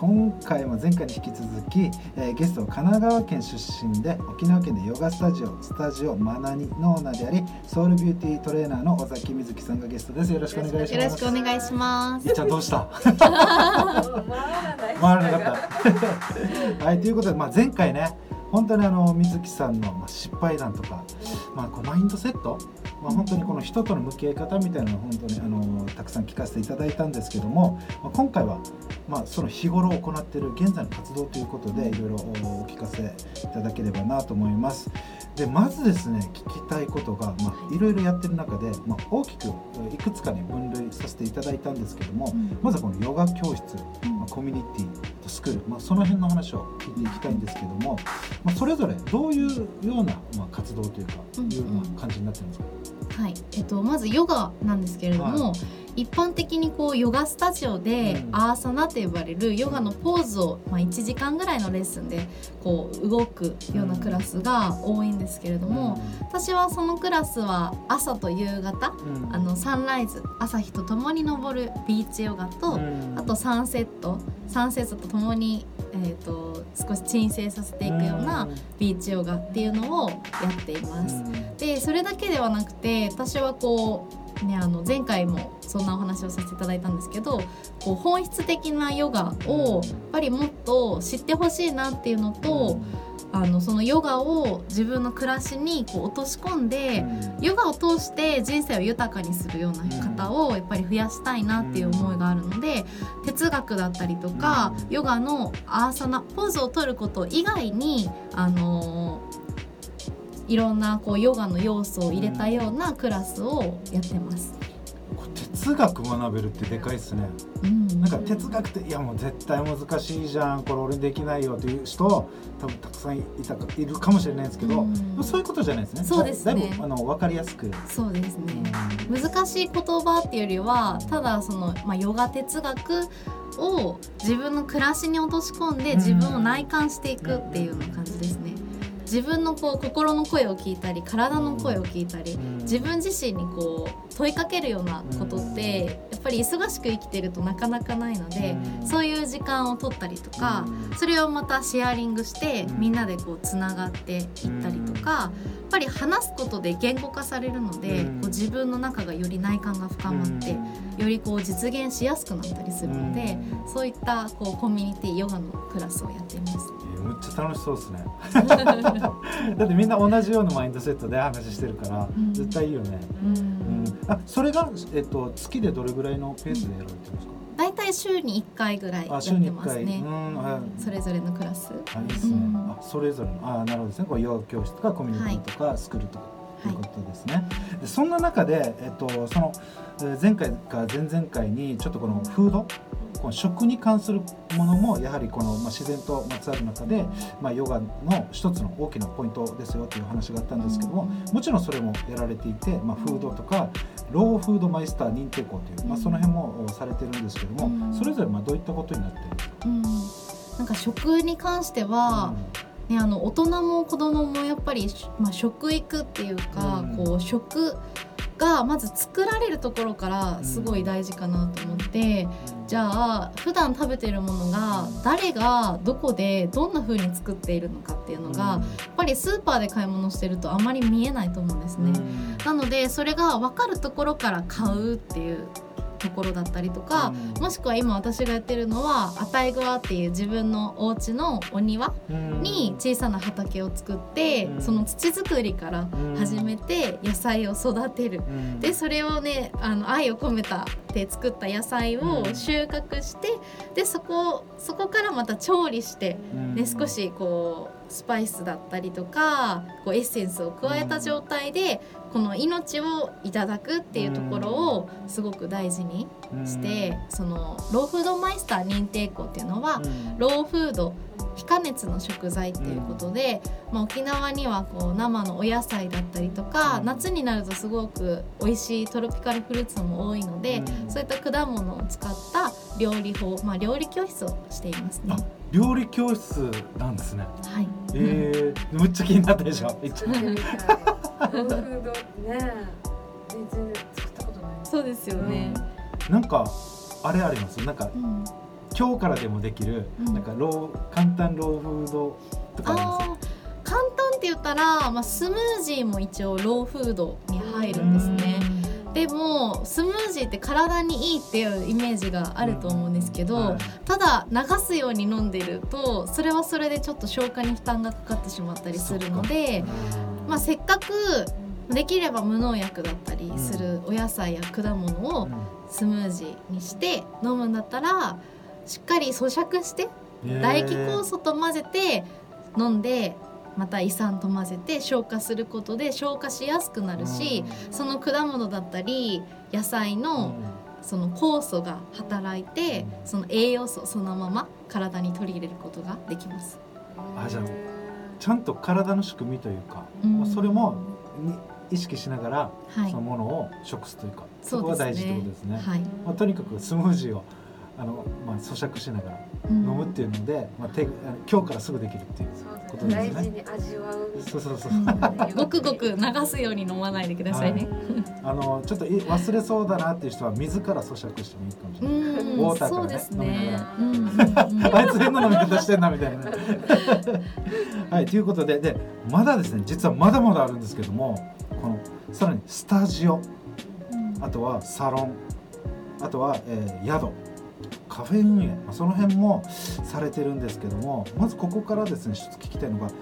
今回も前回に引き続き、えー、ゲストは神奈川県出身で沖縄県でヨガスタジオスタジオマナニノーナでありソウルビューティートレーナーの尾崎瑞希さんがゲストです。よろしくお願いします。よろしくお願いします。いっちゃんどうした？回らなかったはいということで、まあ、前回ね本当にあの水木さんの失敗談とか、まあ、こうマインドセット、まあ、本当にこの人との向き合い方みたいなのを本当にあのたくさん聞かせていただいたんですけども、まあ、今回は、まあ、その日頃行っている現在の活動ということでいろいろお聞かせいただければなと思います。でまずですね聞きたいことが、まあ、い。ろいろやってる中で、まあ、大きくいくつかに分類させていただいたんですけども、うん、まずはこのヨガ教室、まあ、コミュニティとスクール、まあ、その辺の話を聞いていきたいんですけども、まあ、それぞれどういうような、まあ、活動というか、いうような感じになってるんですか、はい。えっと、まずヨガなんですけれども、はい一般的にこうヨガスタジオでアーサナと呼ばれるヨガのポーズを、まあ、1時間ぐらいのレッスンでこう動くようなクラスが多いんですけれども私はそのクラスは朝と夕方あのサンライズ朝日とともに昇るビーチヨガとあとサンセットサンセットとともにえーと、少し鎮静させていくようなビーチヨガっていうのをやっています。でそれだけではなくて私はこうね、あの前回もそんなお話をさせていただいたんですけどこう本質的なヨガをやっぱりもっと知ってほしいなっていうのと、あのそのヨガを自分の暮らしにこう落とし込んで、ヨガを通して人生を豊かにするような方をやっぱり増やしたいなっていう思いがあるので哲学だったりとかヨガのアーサナポーズを取ること以外にあのいろんなこうヨガの要素を入れたようなクラスをやってます。哲学学べるってでかいっすね、うん、なんか哲学っていやもう絶対難しいじゃん。これ俺できないよっていう人多分たくさんいたいるかもしれないですけど、うん、そういうことじゃないですね。そうですね。だいぶあの分かりやすく。そうですね、うん、難しい言葉っていうよりはただその、まあ、ヨガ哲学を自分の暮らしに落とし込んで自分を内観していくっていうような感じですね。自分のこう心の声を聞いたり体の声を聞いたり、自分自身にこう問いかけるようなことってやっぱり忙しく生きてるとなかなかないので、そういう時間を取ったりとか、それをまたシェアリングしてみんなでこうつながっていったりとか、やっぱり話すことで言語化されるので、こう自分の中がより内観が深まって、よりこう実現しやすくなったりするので、そういったこうコミュニティヨガのクラスをやっています。めっちゃ楽しそうですね だってみんな同じようなマインドセットで話してるから、うん、絶対いいよね、うん、うん、あそれが、えっと、月でどれぐらいのペースでやられてますか？大体週に1回ぐらいやってますね。それぞれのクラス。あいいですね。あそれぞれのあなるほどですね。こうヨガ教室とかコミュニティとかスクールとか。ということですね。でそんな中で、えっと、その前回か前々回にちょっとこのフードこの食に関するものもやはりこの、まあ、自然とまつわる中で、まあ、ヨガの一つの大きなポイントですよという話があったんですけどももちろんそれもやられていて、まあ、フードとかローフードマイスター認定校という、まあ、その辺もされてるんですけどもそれぞれまあどういったことになってるんですか、うん、なんか食に関しては、ね、あの大人も子供もやっぱり、まあ、食育っていうか、うん、こう食がまず作られるところからすごい大事かなと思って、うん、じゃあ普段食べてるものが誰がどこでどんな風に作っているのかっていうのが、やっぱりスーパーで買い物してるとあまり見えないと思うんですね。なのでそれが分かるところから買うっていうところだったりとか、うん、もしくは今私がやってるのはアタイグワっていう自分のお家のお庭に小さな畑を作って、うん、その土作りから始めて野菜を育てる、うん、でそれをねあの愛を込めたって作った野菜を収穫して、でそこそこからまた調理して、ね、少しこうスパイスだったりとかこうエッセンスを加えた状態でこの命をいただくっていうところをすごく大事にしてそのローフードマイスター認定校っていうのはローフード非加熱の食材っていうことで、まあ、沖縄にはこう生のお野菜だったりとか夏になるとすごく美味しいトロピカルフルーツも多いのでそういった果物を使った料理法、まあ、料理教室をしていますね。料理教室なんですね。はい。ええー、むっちゃ気になったでしょ。めっちゃ。ね、全然作ったことない。そうですよね。うん、なんかあれあります？なんか、うん、今今日からでもできる、うんなんかロー簡単ローフードとかあります？簡単って言ったら、まあ、スムージーも一応ローフードに入るんですねでもスムージーって体にいいっていうイメージがあると思うんですけど、はい。ただ流すように飲んでるとそれはそれでちょっと消化に負担がかかってしまったりするので、まあ、せっかくできれば無農薬だったりするお野菜や果物をスムージーにして飲むんだったらしっかり咀嚼して唾液酵素と混ぜて飲んでまた胃酸と混ぜて消化することで消化しやすくなるし、その果物だったり野菜のその酵素が働いてうん。その栄養素そのまま体に取り入れることができます。あじゃあちゃんと体の仕組みというか、うん。まあそれもに意識しながら、はい。そのものを食すというかそこが大事ってことですね。はい、まあ、とにかくスムージーをあの、まあ、咀嚼しながら飲むっていうので、まあ、手今日からすぐできるっていうことですね。大事に味わう。そうそうそう、う。ん。なごくごく流すように飲まないでくださいね。あのちょっとい忘れそうだなっていう人は水から咀嚼してもいいかもしれない、うん、ウォーターからね飲みなねがら。うんうんうん あいつ変な飲み方してんなみたいなね。はいということででまだですね実はまだまだあるんですけどもこのさらにスタジオ。あとはサロン。あとは、えー宿カフェ運営、まあ、その辺もされてるんですけどもまずここからですね一つ聞きたいのが、まあ、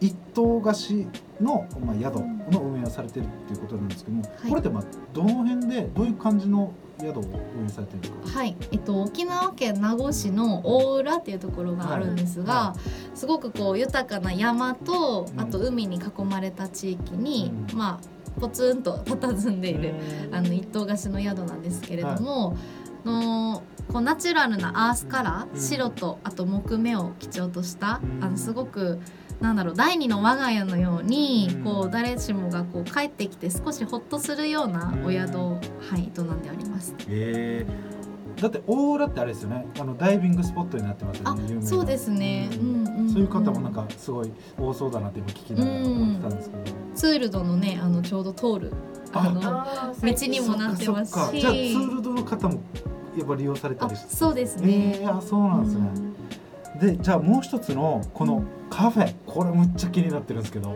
一棟貸しの、まあ、宿の運営をされてるっていうことなんですけども、はい。これってまあどの辺でどういう感じの宿を運営されてるんですか。はい、えっと、沖縄県名護市の大浦っていうところがあるんですが、はすごくこう豊かな山とうんあと海に囲まれた地域に、うん。まあポツンと佇んでいる、うんあの一棟貸しの宿なんですけれども、のこうナチュラルなアースカラー、うん。白とあと木目を基調とした、うん。あのすごくなんだろう第二の我が家のように、うん。こう誰しもがこう帰ってきて少しほっとするようなお宿はい、営んでおります。え。ーだって大浦ってあれですよね。あのダイビングスポットになってますよあね有名な。そうですね、ううんんうんうん。そういう方もなんかすごい多そうだなって今聞きながら思ってたんですけど、ツールドのねあのちょうど通るあのあー道にもなってますし。じゃあツールドの方もやっぱ利用されたありそうですね、えー、あそうなんですね、でじゃあもう一つのこのカフェこれむっちゃ気になってるんですけど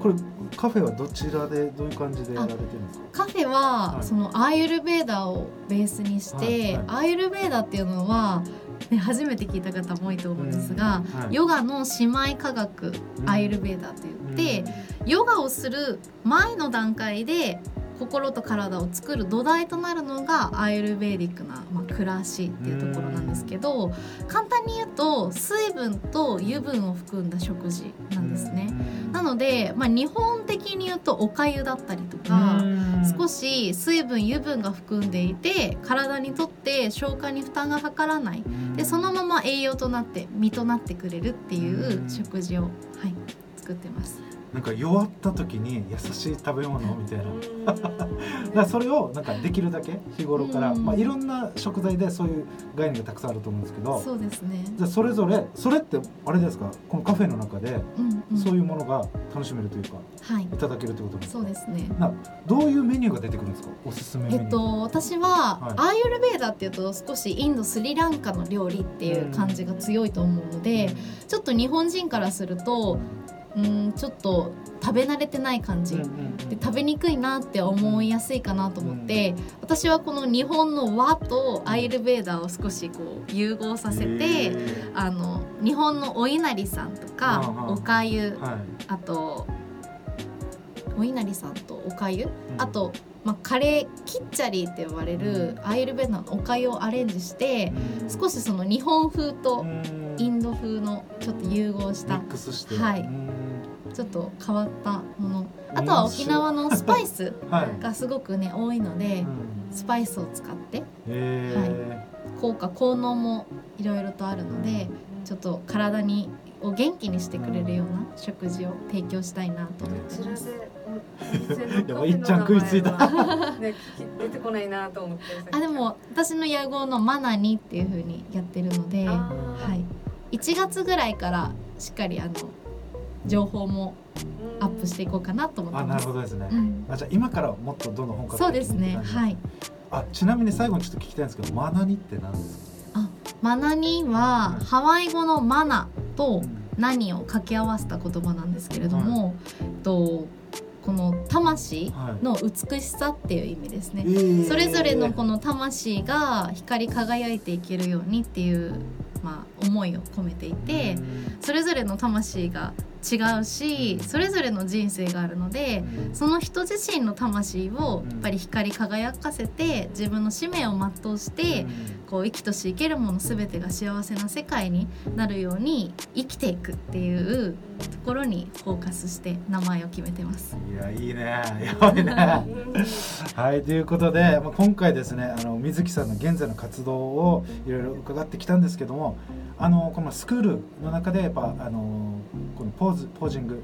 これカフェはどちらでどういう感じでやられてるんですか？カフェは、はいそのアーユルベーダをベースにして、はいはい。アーユルベーダっていうのは、ね、初めて聞いた方も多いと思うんですが、うんはい。ヨガの姉妹科学うん。アーユルベーダと言って、ヨガをする前の段階で心と体を作る土台となるのがアーユルベーディックな、まあ、暮らしっていうところなんですけど簡単に言うと水分と油分を含んだ食事なんですね。なので、まあ、日本的に言うとおかゆだったりとか、少し水分油分が含んでいて体にとって消化に負担がかからないでそのまま栄養となって身となってくれるっていう食事を、はい、作ってます。なんか弱った時に優しい食べ物みたいな。だからそれをなんかできるだけ日頃から、うん。まあ、いろんな食材でそういう概念がたくさんあると思うんですけどそうですね。じゃあそれぞれそれってあれですか？このカフェの中でうんうん、そういうものが楽しめるというか、はい。い、ただけるってことですか？そうですね。などういうメニューが出てくるんですか？おすすめメニュー、えっと、私は、はい。アーユルベーダっていうと少しインドスリランカの料理っていう感じが強いと思うので、ちょっと日本人からするとうんちょっと食べ慣れてない感じ、うんうんうん。で食べにくいなって思いやすいかなと思って、私はこの日本の和とアイルベーダーを少しこう融合させて、あの日本のお稲荷さんとかおかゆはい。あとお稲荷さんとおかゆ、うん。あと、まあ、カレーキッチャリーって呼ばれるアイルベーダーのおかゆをアレンジして少しその日本風とインド風のちょっと融合したミックスして。はい。うん。ちょっと変わったもの。あとは沖縄のスパイス はい。がすごくね多いのでうん。スパイスを使ってへ効果効能もいろいろとあるのでちょっと体にを元気にしてくれるような食事を提供したいなと。思ってます。いっちゃん食いついた。ね出てこないなと思って。あでも私の屋号のマナニっていう風にやってるので、はあい、1月ぐらいからしっかりあの情報もアップしていこうかなと思ってます。るほどですね、うん、あじゃあ今からもっとどんどん本格そうですね。はい。あちなみに最後にちょっと聞きたいんですけどマナニって何ですか？マナニははいハワイ語のマナとうん何を掛け合わせた言葉なんですけれども、えっとこの魂の美しさっていう意味ですね。それぞれのこの魂が光り輝いていけるようにっていう、まあ、思いを込めていてそれぞれの魂が違うしそれぞれの人生があるのでその人自身の魂をやっぱり光り輝かせて自分の使命を全うしてこう生きとし生けるもの全てが幸せな世界になるように生きていくっていうところにフォーカスして名前を決めてます。いやいいね。やばいね。はいということで、まあ、今回ですねあの水木さんの現在の活動をいろいろ伺ってきたんですけどもあのこのスクールの中でやっぱあのこのポーズポージング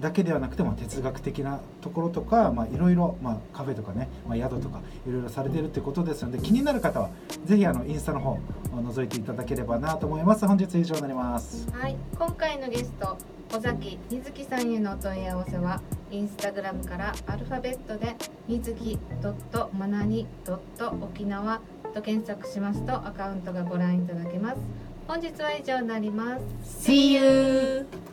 だけではなくても哲学的なところとか、まあ、いろいろ、まあ、カフェとかね、まあ、宿とかいろいろされてるってことですので気になる方はぜひあのインスタの方を覗いていただければなと思います。本日以上になります。はい、今回のゲスト尾崎水木さんへのお問い合わせはインスタグラムからアルファベットで水木ドットマナニドット沖縄と検索しますとアカウントがご覧いただけます。本日は以上になります。See you!